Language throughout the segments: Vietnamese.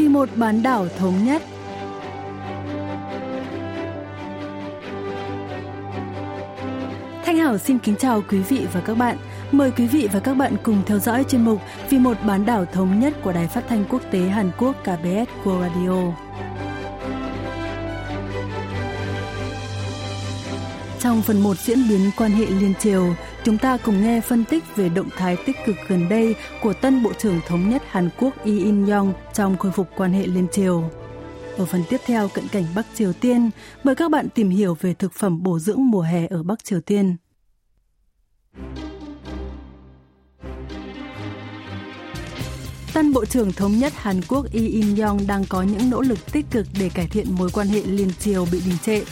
vì một bán đảo thống nhất. Thanh Hảo xin kính chào quý vị và các bạn. Mời quý vị và các bạn cùng theo dõi chuyên mục Vì một bán đảo thống nhất của Đài Phát thanh Quốc tế Hàn Quốc KBS World Radio. Trong phần 1 diễn biến quan hệ liên triều, chúng ta cùng nghe phân tích về động thái tích cực gần đây của tân Bộ trưởng Thống nhất Hàn Quốc Lee In-yong trong khôi phục quan hệ liên triều. Ở phần tiếp theo cận cảnh Bắc Triều Tiên, mời các bạn tìm hiểu về thực phẩm bổ dưỡng mùa hè ở Bắc Triều Tiên. Tân Bộ trưởng Thống nhất Hàn Quốc Lee In-yong đang có những nỗ lực tích cực để cải thiện mối quan hệ liên triều bị đình trệ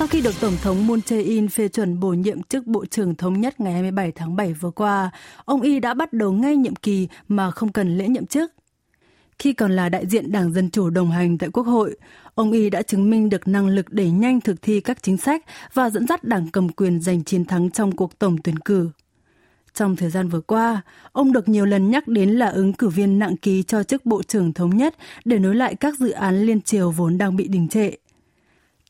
sau khi được Tổng thống Moon Jae-in phê chuẩn bổ nhiệm chức Bộ trưởng Thống nhất ngày 27 tháng 7 vừa qua, ông Y đã bắt đầu ngay nhiệm kỳ mà không cần lễ nhậm chức. Khi còn là đại diện Đảng Dân Chủ đồng hành tại Quốc hội, ông Y đã chứng minh được năng lực đẩy nhanh thực thi các chính sách và dẫn dắt đảng cầm quyền giành chiến thắng trong cuộc tổng tuyển cử. Trong thời gian vừa qua, ông được nhiều lần nhắc đến là ứng cử viên nặng ký cho chức Bộ trưởng Thống nhất để nối lại các dự án liên triều vốn đang bị đình trệ.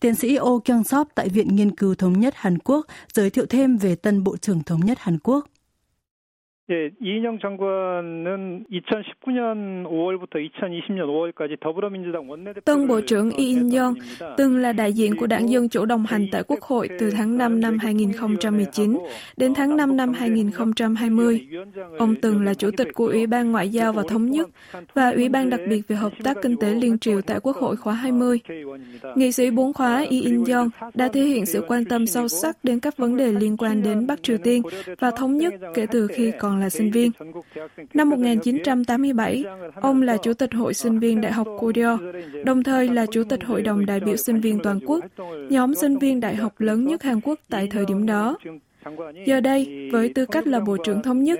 Tiến sĩ Oh Kyung Sop tại Viện Nghiên cứu Thống nhất Hàn Quốc giới thiệu thêm về tân Bộ trưởng Thống nhất Hàn Quốc. 예, 이인영 장관은 2019년 5월부터 2020년 5월까지 더불어민주당 원내대표 Tân Bộ trưởng Lee In-yong từng là đại diện của Đảng Dân Chủ đồng hành tại Quốc hội từ tháng 5 năm 2019 đến tháng 5 năm 2020. Ông từng là Chủ tịch của Ủy ban Ngoại giao và Thống nhất và Ủy ban đặc biệt về hợp tác kinh tế liên triều tại Quốc hội khóa 20. Nghị sĩ bốn khóa Lee In-yong đã thể hiện sự quan tâm sâu sắc đến các vấn đề liên quan đến Bắc Triều Tiên và Thống nhất kể từ khi còn là sinh viên. Năm 1987, ông là Chủ tịch Hội Sinh viên Đại học Korea, đồng thời là Chủ tịch Hội đồng đại biểu sinh viên toàn quốc, nhóm sinh viên đại học lớn nhất Hàn Quốc tại thời điểm đó. Giờ đây, với tư cách là Bộ trưởng Thống nhất,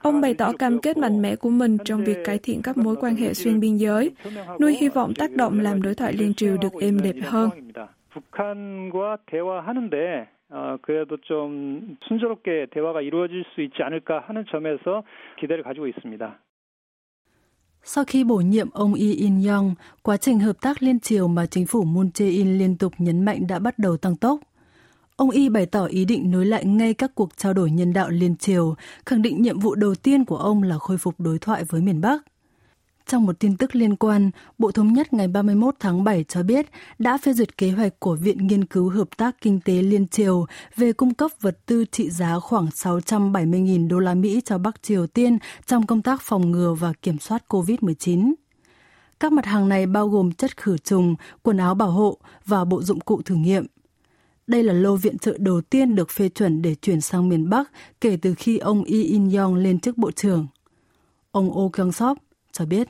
ông bày tỏ cam kết mạnh mẽ của mình trong việc cải thiện các mối quan hệ xuyên biên giới, nuôi hy vọng tác động làm đối thoại liên triều được êm đẹp hơn. 북한과 대화하는데 어, 그래도 좀 순조롭게 대화가 이루어질 수 있지 않을까 하는 점에서 기대를 가지고 있습니다. Sau khi bổ nhiệm ông Lee In-yong, quá trình hợp tác liên triều mà chính phủ Moon Jae-in liên tục nhấn mạnh đã bắt đầu tăng tốc. Ông Y bày tỏ ý định nối lại ngay các cuộc trao đổi nhân đạo liên triều, khẳng định nhiệm vụ đầu tiên của ông là khôi phục đối thoại với miền Bắc. Trong một tin tức liên quan, Bộ Thống nhất ngày 31 tháng 7 cho biết đã phê duyệt kế hoạch của Viện Nghiên cứu Hợp tác Kinh tế Liên Triều về cung cấp vật tư trị giá khoảng 670.000 đô la Mỹ cho Bắc Triều Tiên trong công tác phòng ngừa và kiểm soát COVID-19. Các mặt hàng này bao gồm chất khử trùng, quần áo bảo hộ và bộ dụng cụ thử nghiệm. Đây là lô viện trợ đầu tiên được phê chuẩn để chuyển sang miền Bắc kể từ khi ông Lee In-yong lên chức bộ trưởng. Ông Oh Kyung-sop cho biết.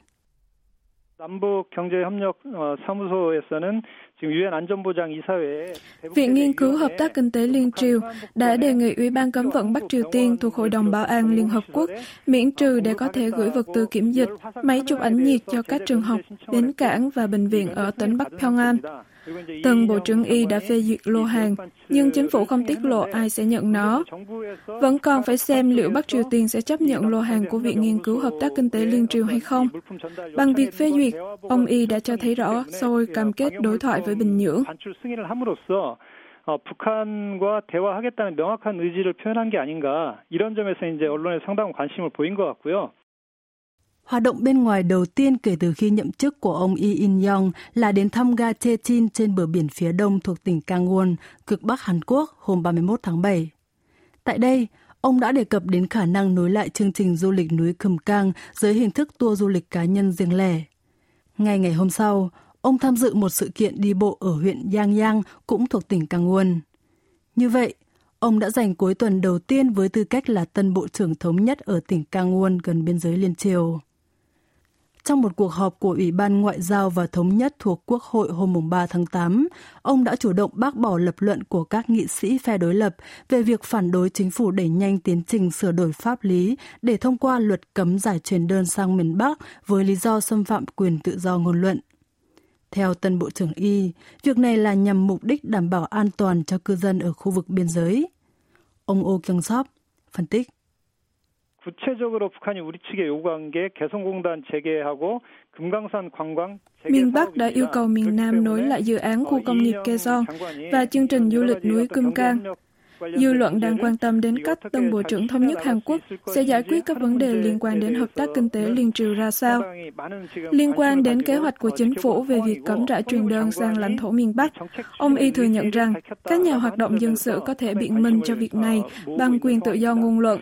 Viện Nghiên cứu Hợp tác Kinh tế Liên Triều đã đề nghị Ủy ban Cấm vận Bắc Triều Tiên thuộc Hội đồng Bảo an Liên Hợp Quốc miễn trừ để có thể gửi vật tư kiểm dịch, máy chụp ảnh nhiệt cho các trường học, bến cảng và bệnh viện ở tỉnh Bắc Pyongan. Tân Bộ trưởng Y đã phê duyệt lô hàng, nhưng chính phủ không tiết lộ ai sẽ nhận nó. Vẫn còn phải xem liệu Bắc Triều Tiên sẽ chấp nhận lô hàng của Viện Nghiên cứu Hợp tác Kinh tế Liên Triều hay không. Bằng việc phê duyệt, ông Y đã cho thấy rõ Seoul cam kết đối thoại với Bình Nhưỡng. 어, 북한과 대화하겠다는 명확한 의지를 표현한 게 아닌가 이런 점에서 이제 언론에 상당한 관심을 보인 것 같고요. Hoạt động bên ngoài đầu tiên kể từ khi nhậm chức của ông Lee In-yong là đến thăm ga Chechin trên bờ biển phía đông thuộc tỉnh Kangwon, cực bắc Hàn Quốc hôm 31 tháng 7. Tại đây, ông đã đề cập đến khả năng nối lại chương trình du lịch núi Cầm Cang dưới hình thức tour du lịch cá nhân riêng lẻ. Ngay ngày hôm sau, ông tham dự một sự kiện đi bộ ở huyện Yangyang cũng thuộc tỉnh Kangwon. Như vậy, ông đã dành cuối tuần đầu tiên với tư cách là tân bộ trưởng thống nhất ở tỉnh Kangwon gần biên giới Liên Triều. Trong một cuộc họp của Ủy ban Ngoại giao và Thống nhất thuộc Quốc hội hôm 3 tháng 8, ông đã chủ động bác bỏ lập luận của các nghị sĩ phe đối lập về việc phản đối chính phủ đẩy nhanh tiến trình sửa đổi pháp lý để thông qua luật cấm giải truyền đơn sang miền Bắc với lý do xâm phạm quyền tự do ngôn luận. Theo tân Bộ trưởng Y, việc này là nhằm mục đích đảm bảo an toàn cho cư dân ở khu vực biên giới. Ông Ô Kyung Sop phân tích. 구체적으로 북한이 우리 측에 요구한 게 개성공단 재개하고 금강산 관광 Miền Bắc đã yêu cầu miền Nam nối lại dự án khu công nghiệp Kaesong và chương trình du lịch núi Cơm Cang. Dư luận đang quan tâm đến cách Tân Bộ trưởng Thống nhất Hàn Quốc sẽ giải quyết các vấn đề liên quan đến hợp tác kinh tế liên triều ra sao. Liên quan đến kế hoạch của chính phủ về việc cấm rải truyền đơn sang lãnh thổ miền Bắc, ông Y thừa nhận rằng các nhà hoạt động dân sự có thể biện minh cho việc này bằng quyền tự do ngôn luận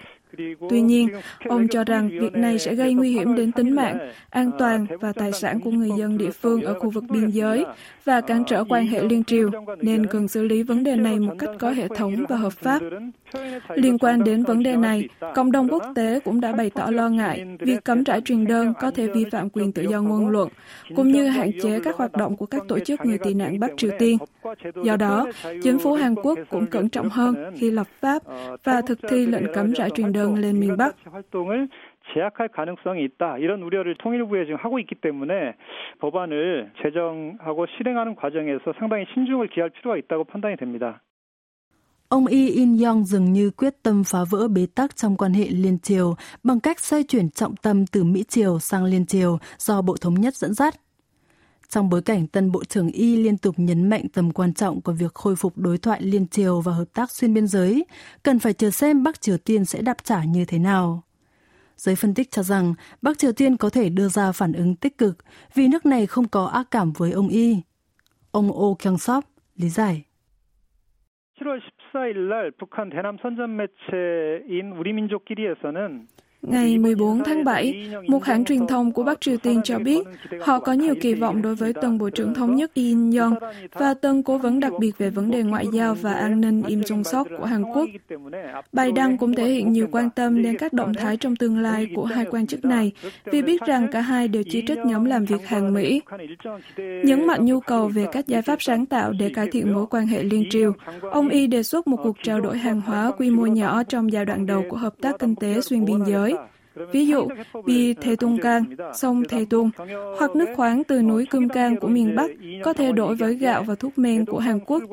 Tuy nhiên, ông cho rằng việc này sẽ gây nguy hiểm đến tính mạng, an toàn và tài sản của người dân địa phương ở khu vực biên giới và cản trở quan hệ liên triều, nên cần xử lý vấn đề này một cách có hệ thống và hợp pháp. Liên quan đến vấn đề này, cộng đồng quốc tế cũng đã bày tỏ lo ngại việc cấm trải truyền đơn có thể vi phạm quyền tự do ngôn luận, cũng như hạn chế các hoạt động của các tổ chức người tị nạn Bắc Triều Tiên. Do đó, chính phủ Hàn Quốc cũng cẩn trọng hơn khi lập pháp và thực thi lệnh cấm rải truyền đơn lên miền Bắc. 제약할 가능성이 있다. 이런 우려를 통일부에 지금 하고 있기 때문에 법안을 제정하고 실행하는 과정에서 상당히 신중을 기할 필요가 있다고 판단이 됩니다. Ông Yi In-yong dường như quyết tâm phá vỡ bế tắc trong quan hệ liên triều bằng cách xoay chuyển trọng tâm từ Mỹ Triều sang liên triều do Bộ Thống nhất dẫn dắt. Trong bối cảnh tân Bộ trưởng Y liên tục nhấn mạnh tầm quan trọng của việc khôi phục đối thoại liên triều và hợp tác xuyên biên giới, cần phải chờ xem Bắc Triều Tiên sẽ đáp trả như thế nào. Giới phân tích cho rằng Bắc Triều Tiên có thể đưa ra phản ứng tích cực vì nước này không có ác cảm với ông Y. Ông Oh Kyung-sop lý giải. 7월 14일 날 북한 대남 선전 매체인 우리 민족끼리에서는 Ngày 14 tháng 7, một hãng truyền thông của Bắc Triều Tiên cho biết họ có nhiều kỳ vọng đối với tân Bộ trưởng Thống nhất Yin Yong và tân cố vấn đặc biệt về vấn đề ngoại giao và an ninh Im Jong Sok của Hàn Quốc. Bài đăng cũng thể hiện nhiều quan tâm đến các động thái trong tương lai của hai quan chức này vì biết rằng cả hai đều chỉ trích nhóm làm việc hàng Mỹ. Nhấn mạnh nhu cầu về các giải pháp sáng tạo để cải thiện mối quan hệ liên triều, ông Y đề xuất một cuộc trao đổi hàng hóa quy mô nhỏ trong giai đoạn đầu của hợp tác kinh tế xuyên biên giới. Ví dụ, bì Thê Tung Cang, sông Thê Tung, hoặc nước khoáng từ núi Cơm Cang của miền Bắc có thể đổi với gạo và thuốc men của Hàn Quốc.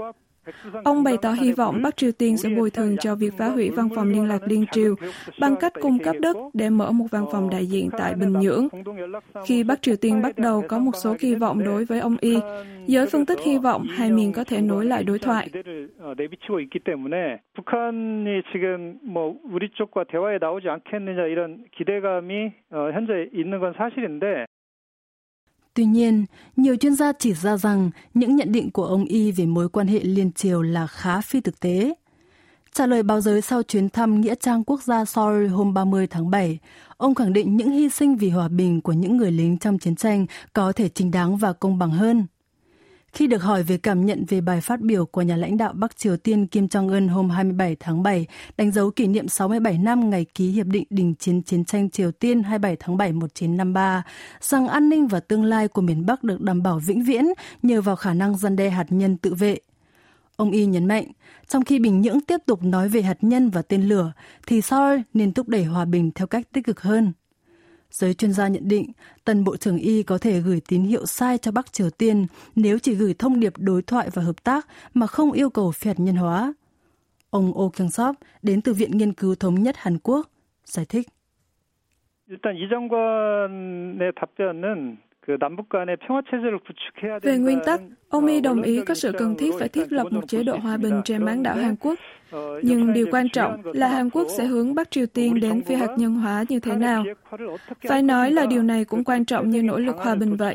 Ông bày tỏ hy vọng Bắc Triều Tiên sẽ bồi thường cho việc phá hủy văn phòng liên lạc Liên Triều bằng cách cung cấp đất để mở một văn phòng đại diện tại Bình Nhưỡng. Khi Bắc Triều Tiên bắt đầu có một số kỳ vọng đối với ông Y, giới phân tích hy vọng hai miền có thể nối lại đối thoại. Tuy nhiên, nhiều chuyên gia chỉ ra rằng những nhận định của ông Y về mối quan hệ liên triều là khá phi thực tế. Trả lời báo giới sau chuyến thăm Nghĩa trang quốc gia Seoul hôm 30 tháng 7, ông khẳng định những hy sinh vì hòa bình của những người lính trong chiến tranh có thể chính đáng và công bằng hơn. Khi được hỏi về cảm nhận về bài phát biểu của nhà lãnh đạo Bắc Triều Tiên Kim Jong-un hôm 27 tháng 7, đánh dấu kỷ niệm 67 năm ngày ký Hiệp định Đình chiến chiến tranh Triều Tiên 27 tháng 7 1953, rằng an ninh và tương lai của miền Bắc được đảm bảo vĩnh viễn nhờ vào khả năng gian đe hạt nhân tự vệ. Ông Y nhấn mạnh, trong khi Bình Nhưỡng tiếp tục nói về hạt nhân và tên lửa, thì Seoul nên thúc đẩy hòa bình theo cách tích cực hơn. Giới chuyên gia nhận định, tân Bộ trưởng Y có thể gửi tín hiệu sai cho Bắc Triều Tiên nếu chỉ gửi thông điệp đối thoại và hợp tác mà không yêu cầu phi hạt nhân hóa. Ông Oh Kyung-sop đến từ Viện Nghiên cứu Thống nhất Hàn Quốc giải thích. 일단 이 장관의 답변은 về nguyên tắc, ông Y đồng ý có sự cần thiết phải thiết lập một chế độ hòa bình trên bán đảo Hàn Quốc. Nhưng điều quan trọng là Hàn Quốc sẽ hướng Bắc Triều Tiên đến phi hạt nhân hóa như thế nào. Phải nói là điều này cũng quan trọng như nỗ lực hòa bình vậy.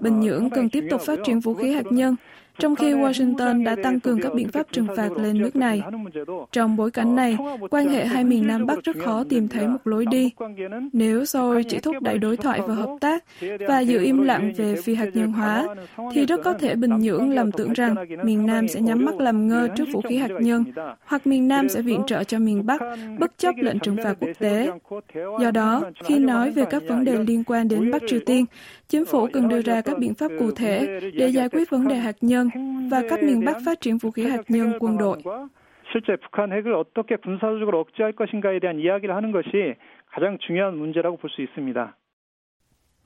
Bình Nhưỡng cần tiếp tục phát triển vũ khí hạt nhân, trong khi Washington đã tăng cường các biện pháp trừng phạt lên nước này. Trong bối cảnh này, quan hệ hai miền Nam Bắc rất khó tìm thấy một lối đi. Nếu Seoul chỉ thúc đẩy đối thoại và hợp tác và giữ im lặng về phi hạt nhân hóa, thì rất có thể Bình Nhưỡng lầm tưởng rằng miền Nam sẽ nhắm mắt làm ngơ trước vũ khí hạt nhân, hoặc miền Nam sẽ viện trợ cho miền Bắc bất chấp lệnh trừng phạt quốc tế. Do đó, khi nói về các vấn đề liên quan đến Bắc Triều Tiên, chính phủ cần đưa ra các biện pháp cụ thể để giải quyết vấn đề hạt nhân và các miền Bắc phát triển vũ khí hạt nhân quân đội. 실제 북한 핵을 어떻게 군사적으로 억제할 것인가에 대한 이야기를 하는 것이 가장 중요한 문제라고 볼 수 있습니다.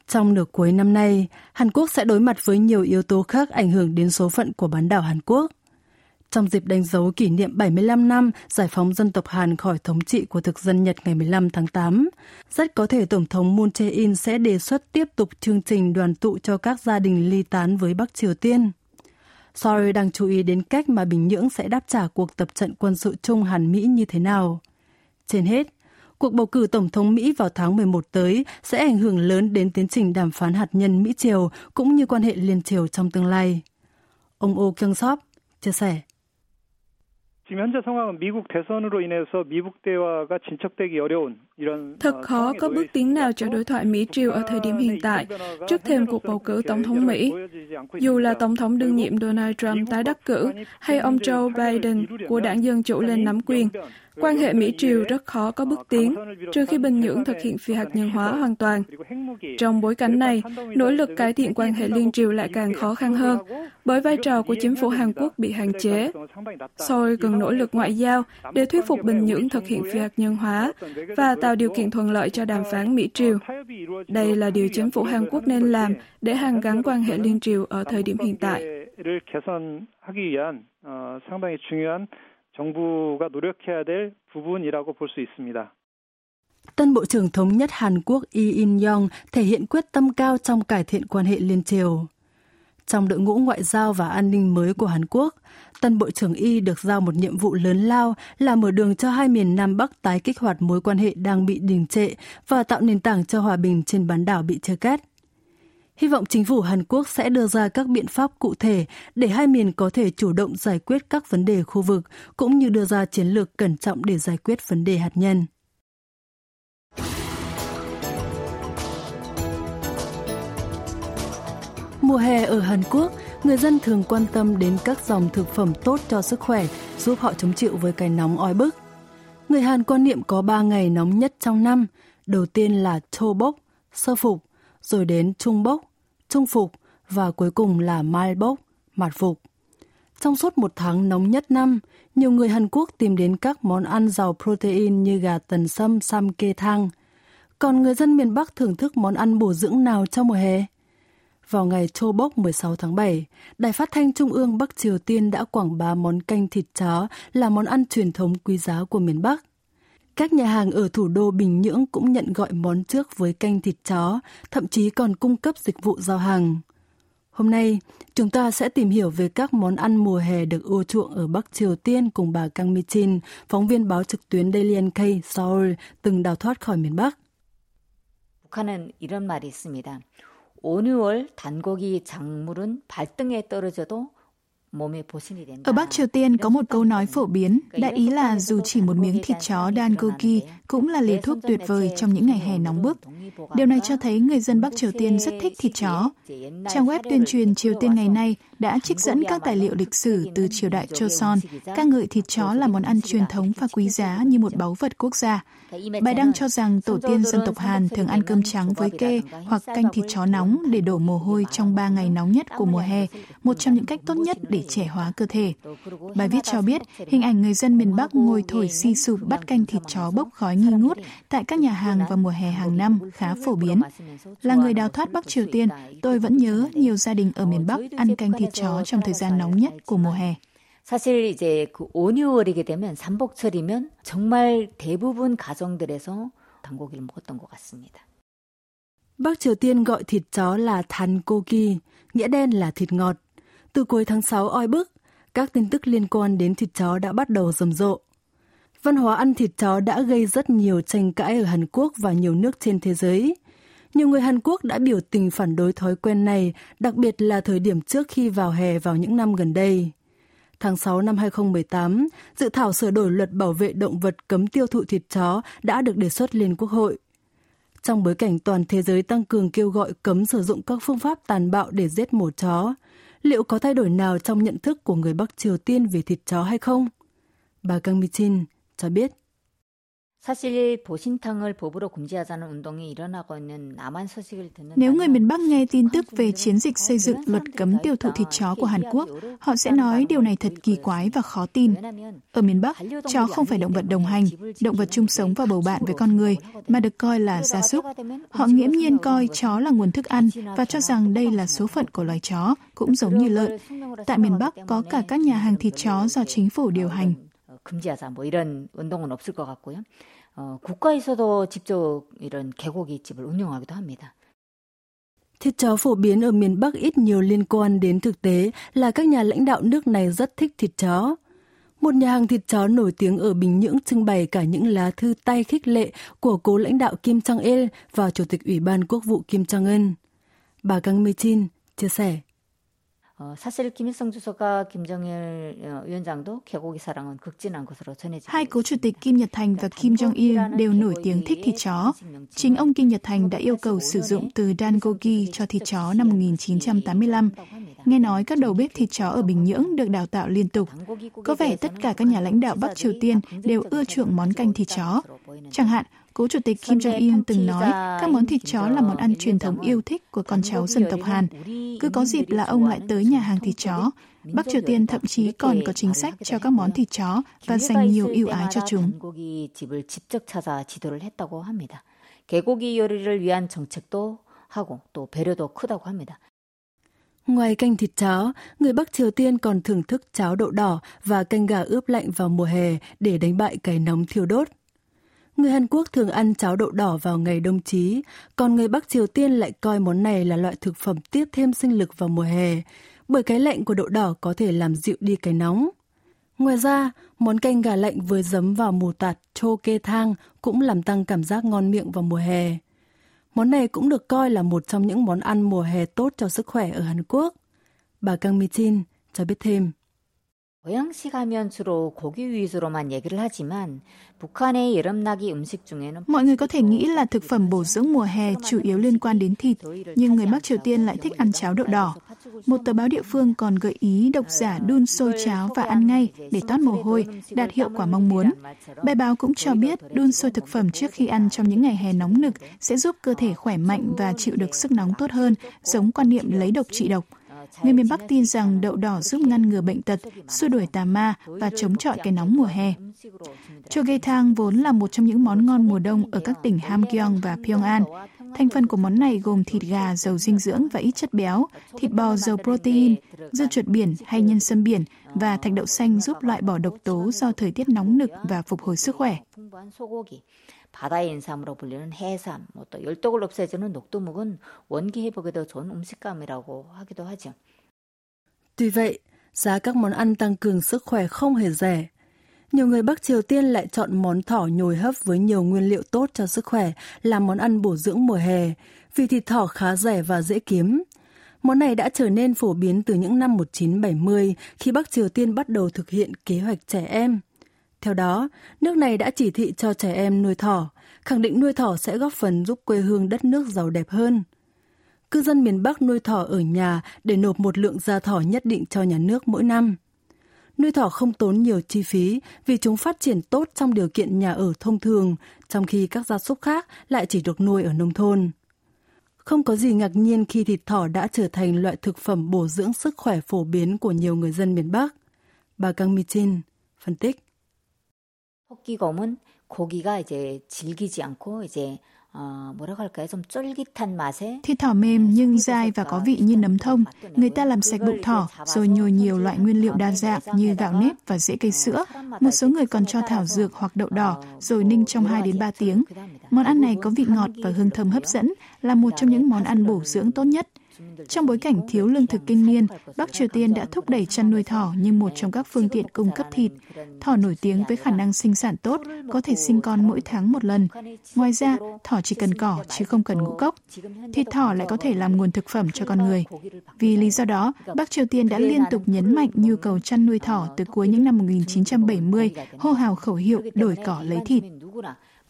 Trong nửa cuối năm nay, Hàn Quốc sẽ đối mặt với nhiều yếu tố khác ảnh hưởng đến số phận của bán đảo Hàn Quốc. trong dịp đánh dấu kỷ niệm 75 năm giải phóng dân tộc Hàn khỏi thống trị của thực dân Nhật ngày 15 tháng 8. Rất có thể Tổng thống Moon Jae-in sẽ đề xuất tiếp tục chương trình đoàn tụ cho các gia đình ly tán với Bắc Triều Tiên. Seoul đang chú ý đến cách mà Bình Nhưỡng sẽ đáp trả cuộc tập trận quân sự chung Hàn Mỹ như thế nào. Trên hết, cuộc bầu cử Tổng thống Mỹ vào tháng 11 tới sẽ ảnh hưởng lớn đến tiến trình đàm phán hạt nhân Mỹ-Triều cũng như quan hệ liên triều trong tương lai. Ông Oh Kyung-sop chia sẻ. 지금 현재 상황은 미국 대선으로 인해서 미국 대화가 진척되기 어려운 이런 Thật khó có bước tiến nào cho đối thoại Mỹ-Triều ở thời điểm hiện tại, trước thêm cuộc bầu cử Tổng thống Mỹ. Dù là Tổng thống đương nhiệm Donald Trump tái đắc cử hay ông Joe Biden của đảng Dân Chủ lên nắm quyền, Quan hệ Mỹ-Triều rất khó có bước tiến, trừ khi Bình Nhưỡng thực hiện phi hạt nhân hóa hoàn toàn. Trong bối cảnh này, nỗ lực cải thiện quan hệ liên triều lại càng khó khăn hơn, bởi vai trò của chính phủ Hàn Quốc bị hạn chế. Seoul cần nỗ lực ngoại giao để thuyết phục Bình Nhưỡng thực hiện phi hạt nhân hóa và tạo điều kiện thuận lợi cho đàm phán Mỹ-Triều. Đây là điều chính phủ Hàn Quốc nên làm để hàn gắn quan hệ liên triều ở thời điểm hiện tại. 정부가 노력해야 될 부분이라고 볼 수 있습니다. Tân Bộ trưởng Thống nhất Hàn Quốc Lee In-yong thể hiện quyết tâm cao trong cải thiện quan hệ liên triều. Trong đội ngũ ngoại giao và an ninh mới của Hàn Quốc, Tân Bộ trưởng Y được giao một nhiệm vụ lớn lao là mở đường cho hai miền Nam Bắc tái kích hoạt mối quan hệ đang bị đình trệ và tạo nền tảng cho hòa bình trên bán đảo bị chia cắt. Hy vọng chính phủ Hàn Quốc sẽ đưa ra các biện pháp cụ thể để hai miền có thể chủ động giải quyết các vấn đề khu vực cũng như đưa ra chiến lược cẩn trọng để giải quyết vấn đề hạt nhân. Mùa hè ở Hàn Quốc, người dân thường quan tâm đến các dòng thực phẩm tốt cho sức khỏe, giúp họ chống chịu với cái nóng oi bức. Người Hàn quan niệm có 3 ngày nóng nhất trong năm. Đầu tiên là Chobok, sơ phục, rồi đến trung bốc, trung phục và cuối cùng là mai bốc, mặt phục. Trong suốt một tháng nóng nhất năm, nhiều người Hàn Quốc tìm đến các món ăn giàu protein như gà tần sâm, sam kê thang. Còn người dân miền Bắc thưởng thức món ăn bổ dưỡng nào trong mùa hè? Vào ngày Chô Bốc 16 tháng 7, Đài Phát thanh Trung ương Bắc Triều Tiên đã quảng bá món canh thịt chó là món ăn truyền thống quý giá của miền Bắc. Các nhà hàng ở thủ đô Bình Nhưỡng cũng nhận gọi món trước với canh thịt chó, thậm chí còn cung cấp dịch vụ giao hàng. Hôm nay, chúng ta sẽ tìm hiểu về các món ăn mùa hè được ưa chuộng ở Bắc Triều Tiên cùng bà Kang Mi Chin, phóng viên báo trực tuyến Daily NK Seoul, từng đào thoát khỏi miền Bắc. 북한은 이런 말이 있습니다. 5, 6월 단고기 작물은 발등에 떨어져도 ở Bắc Triều Tiên có một câu nói phổ biến, đại ý là dù chỉ một miếng thịt chó dangogi cũng là liều thuốc tuyệt vời trong những ngày hè nóng bức. Điều này cho thấy người dân Bắc Triều Tiên rất thích thịt chó. Trang web tuyên truyền Triều Tiên ngày nay đã trích dẫn các tài liệu lịch sử từ triều đại Joseon, ca ngợi thịt chó là món ăn truyền thống và quý giá như một báu vật quốc gia. Bài đăng cho rằng tổ tiên dân tộc Hàn thường ăn cơm trắng với kê hoặc canh thịt chó nóng để đổ mồ hôi trong 3 ngày nóng nhất của mùa hè, một trong những cách tốt nhất để trẻ hóa cơ thể. Bài viết cho biết, hình ảnh người dân miền Bắc ngồi thổi si sụp bắt canh thịt chó bốc khói nghi ngút tại các nhà hàng vào mùa hè hàng năm khá phổ biến. Là người đào thoát Bắc Triều Tiên, tôi vẫn nhớ nhiều gia đình ở miền Bắc ăn canh thịt chó trong thời gian nóng nhất của mùa hè. 사실 이제 그 5, 6월이게 되면 삼복철이면 정말 대부분 가정들에서 단고기를 먹었던 것 같습니다. Bắc Triều Tiên gọi thịt chó là than kogi, nghĩa đen là thịt ngọt. Từ cuối tháng 6 oi bức, các tin tức liên quan đến thịt chó đã bắt đầu rầm rộ. Văn hóa ăn thịt chó đã gây rất nhiều tranh cãi ở Hàn Quốc và nhiều nước trên thế giới. Nhiều người Hàn Quốc đã biểu tình phản đối thói quen này, đặc biệt là thời điểm trước khi vào hè vào những năm gần đây. Tháng 6 năm 2018, dự thảo sửa đổi luật bảo vệ động vật cấm tiêu thụ thịt chó đã được đề xuất lên Quốc hội. Trong bối cảnh toàn thế giới tăng cường kêu gọi cấm sử dụng các phương pháp tàn bạo để giết mổ chó, liệu có thay đổi nào trong nhận thức của người Bắc Triều Tiên về thịt chó hay không? Bà Kang Mi-chin cho biết. Nếu người miền Bắc nghe tin tức về chiến dịch xây dựng luật cấm tiêu thụ thịt chó của Hàn Quốc, họ sẽ nói điều này thật kỳ quái và khó tin. Ở miền Bắc, chó không phải động vật đồng hành, động vật chung sống và bầu bạn với con người, mà được coi là gia súc. Họ nghiễm nhiên coi chó là nguồn thức ăn và cho rằng đây là số phận của loài chó, cũng giống như lợn. Tại miền Bắc có cả các nhà hàng thịt chó do chính phủ điều hành. 금지하자 뭐 이런 운동은 없을 것 같고요. 어, 국가에서도 직접 이런 개고기 집을 운영하기도 합니다. Thịt chó phổ biến ở miền Bắc ít nhiều liên quan đến thực tế là các nhà lãnh đạo nước này rất thích thịt chó. Một nhà hàng thịt chó nổi tiếng ở Bình Nhưỡng trưng bày cả những lá thư tay khích lệ của cố lãnh đạo Kim Jong-il và Chủ tịch Ủy ban Quốc vụ Kim Jong-un. Bà Kang Mi-chin chia sẻ. 어, 사실 김일성 주석과 김정일 위원장도 개고기 사랑은 극진한 것으로 전해집니다. Hai cố chủ tịch Kim Nhật Thành và Kim Jong Il đều nổi tiếng thích thịt chó. Chính ông Kim Nhật Thành đã yêu cầu sử dụng từ dangogi cho thịt chó năm 1985. Nghe nói các đầu bếp thịt chó ở Bình Nhưỡng được đào tạo liên tục. Có vẻ tất cả các nhà lãnh đạo Bắc Triều Tiên đều ưa chuộng món canh thịt chó. Chẳng hạn, Cố Chủ tịch Kim Jong-un từng nói các món thịt chó là món ăn truyền thống yêu thích của con cháu dân tộc Hàn. Cứ có dịp là ông lại tới nhà hàng thịt chó. Bắc Triều Tiên thậm chí còn có chính sách cho các món thịt chó và dành nhiều ưu ái cho chúng. 개고기 요리를 위한 정책도 하고 또 배려도 크다고 합니다. Ngoài canh thịt chó, người Bắc Triều Tiên còn thưởng thức cháo đậu đỏ và canh gà ướp lạnh vào mùa hè để đánh bại cái nóng thiêu đốt. Người Hàn Quốc thường ăn cháo đậu đỏ vào ngày đông chí, còn người Bắc Triều Tiên lại coi món này là loại thực phẩm tiếp thêm sinh lực vào mùa hè, bởi cái lạnh của đậu đỏ có thể làm dịu đi cái nóng. Ngoài ra, món canh gà lạnh với giấm vào mù tạt chô kê thang cũng làm tăng cảm giác ngon miệng vào mùa hè. Món này cũng được coi là một trong những món ăn mùa hè tốt cho sức khỏe ở Hàn Quốc. Bà Kang Mi Jin cho biết thêm. 고양시 가면 주로 고기 위주로만 얘기를 하지만 북한의 여름나기 음식 중에는 Mọi người có thể nghĩ là thực phẩm bổ dưỡng mùa hè chủ yếu liên quan đến thịt, nhưng người Bắc Triều Tiên lại thích ăn cháo đậu đỏ. Một tờ báo địa phương còn gợi ý độc giả đun sôi cháo và ăn ngay để toát mồ hôi, đạt hiệu quả mong muốn. Bài báo cũng cho biết đun sôi thực phẩm trước khi ăn trong những ngày hè nóng nực sẽ giúp cơ thể khỏe mạnh và chịu được sức nóng tốt hơn, giống quan niệm lấy độc trị độc. Người miền Bắc tin rằng đậu đỏ giúp ngăn ngừa bệnh tật, xua đuổi tà ma và chống chọi cái nóng mùa hè. Chogethang vốn là một trong những món ngon mùa đông ở các tỉnh Hamgyong và Pyongan. Thành phần của món này gồm thịt gà giàu dinh dưỡng và ít chất béo, thịt bò giàu protein, dưa chuột biển hay nhân sâm biển và thạch đậu xanh giúp loại bỏ độc tố do thời tiết nóng nực và phục hồi sức khỏe. 바다의 인삼으로 불리는 해삼, 뭐또 열독을 없애주는 녹두묵은 원기 회복에도 좋은 음식감이라고 하기도 하죠. Tuy vậy, giá các món ăn tăng cường sức khỏe không hề rẻ. Nhiều người Bắc Triều Tiên lại chọn món thỏ nhồi hấp với nhiều nguyên liệu tốt cho sức khỏe làm món ăn bổ dưỡng mùa hè, vì thịt thỏ khá rẻ và dễ kiếm. Món này đã trở nên phổ biến từ những năm 1970 khi Bắc Triều Tiên bắt đầu thực hiện kế hoạch trẻ em. Theo đó, nước này đã chỉ thị cho trẻ em nuôi thỏ, khẳng định nuôi thỏ sẽ góp phần giúp quê hương đất nước giàu đẹp hơn. Cư dân miền Bắc nuôi thỏ ở nhà để nộp một lượng da thỏ nhất định cho nhà nước mỗi năm. Nuôi thỏ không tốn nhiều chi phí vì chúng phát triển tốt trong điều kiện nhà ở thông thường, trong khi các gia súc khác lại chỉ được nuôi ở nông thôn. Không có gì ngạc nhiên khi thịt thỏ đã trở thành loại thực phẩm bổ dưỡng sức khỏe phổ biến của nhiều người dân miền Bắc. Bà Kang Mi-chin phân tích. 토끼검은 고기가 이제 질기지 않고 이제 Thịt thỏ mềm nhưng dai và có vị như nấm thông. Người ta làm sạch bụng thỏ rồi nhồi nhiều loại nguyên liệu đa dạng như gạo nếp và rễ cây sữa. Một số người còn cho thảo dược hoặc đậu đỏ rồi ninh trong 2 đến 3 tiếng. Món ăn này có vị ngọt và hương thơm hấp dẫn, là một trong những món ăn bổ dưỡng tốt nhất. Trong bối cảnh thiếu lương thực kinh niên, Bắc Triều Tiên đã thúc đẩy chăn nuôi thỏ như một trong các phương tiện cung cấp thịt. Thỏ nổi tiếng với khả năng sinh sản tốt, có thể sinh con mỗi tháng một lần. Ngoài ra, thỏ chỉ cần cỏ chứ không cần ngũ cốc. Thịt thỏ lại có thể làm nguồn thực phẩm cho con người. Vì lý do đó, Bắc Triều Tiên đã liên tục nhấn mạnh nhu cầu chăn nuôi thỏ từ cuối những năm 1970, hô hào khẩu hiệu đổi cỏ lấy thịt.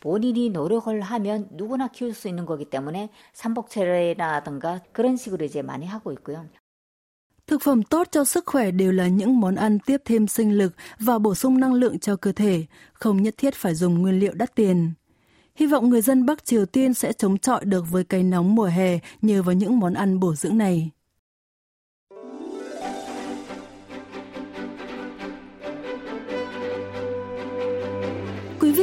본인이 노력을 하면 누구나 키울 수 있는 거기 때문에 삼복체라든가 그런 식으로 이제 많이 하고 있고요. Thực phẩm tốt cho sức khỏe đều là những món ăn tiếp thêm sinh lực và bổ sung năng lượng cho cơ thể, không nhất thiết phải dùng nguyên liệu đắt tiền. Hy vọng người dân Bắc Triều Tiên sẽ chống chọi được với cây nóng mùa hè nhờ vào những món ăn bổ dưỡng này.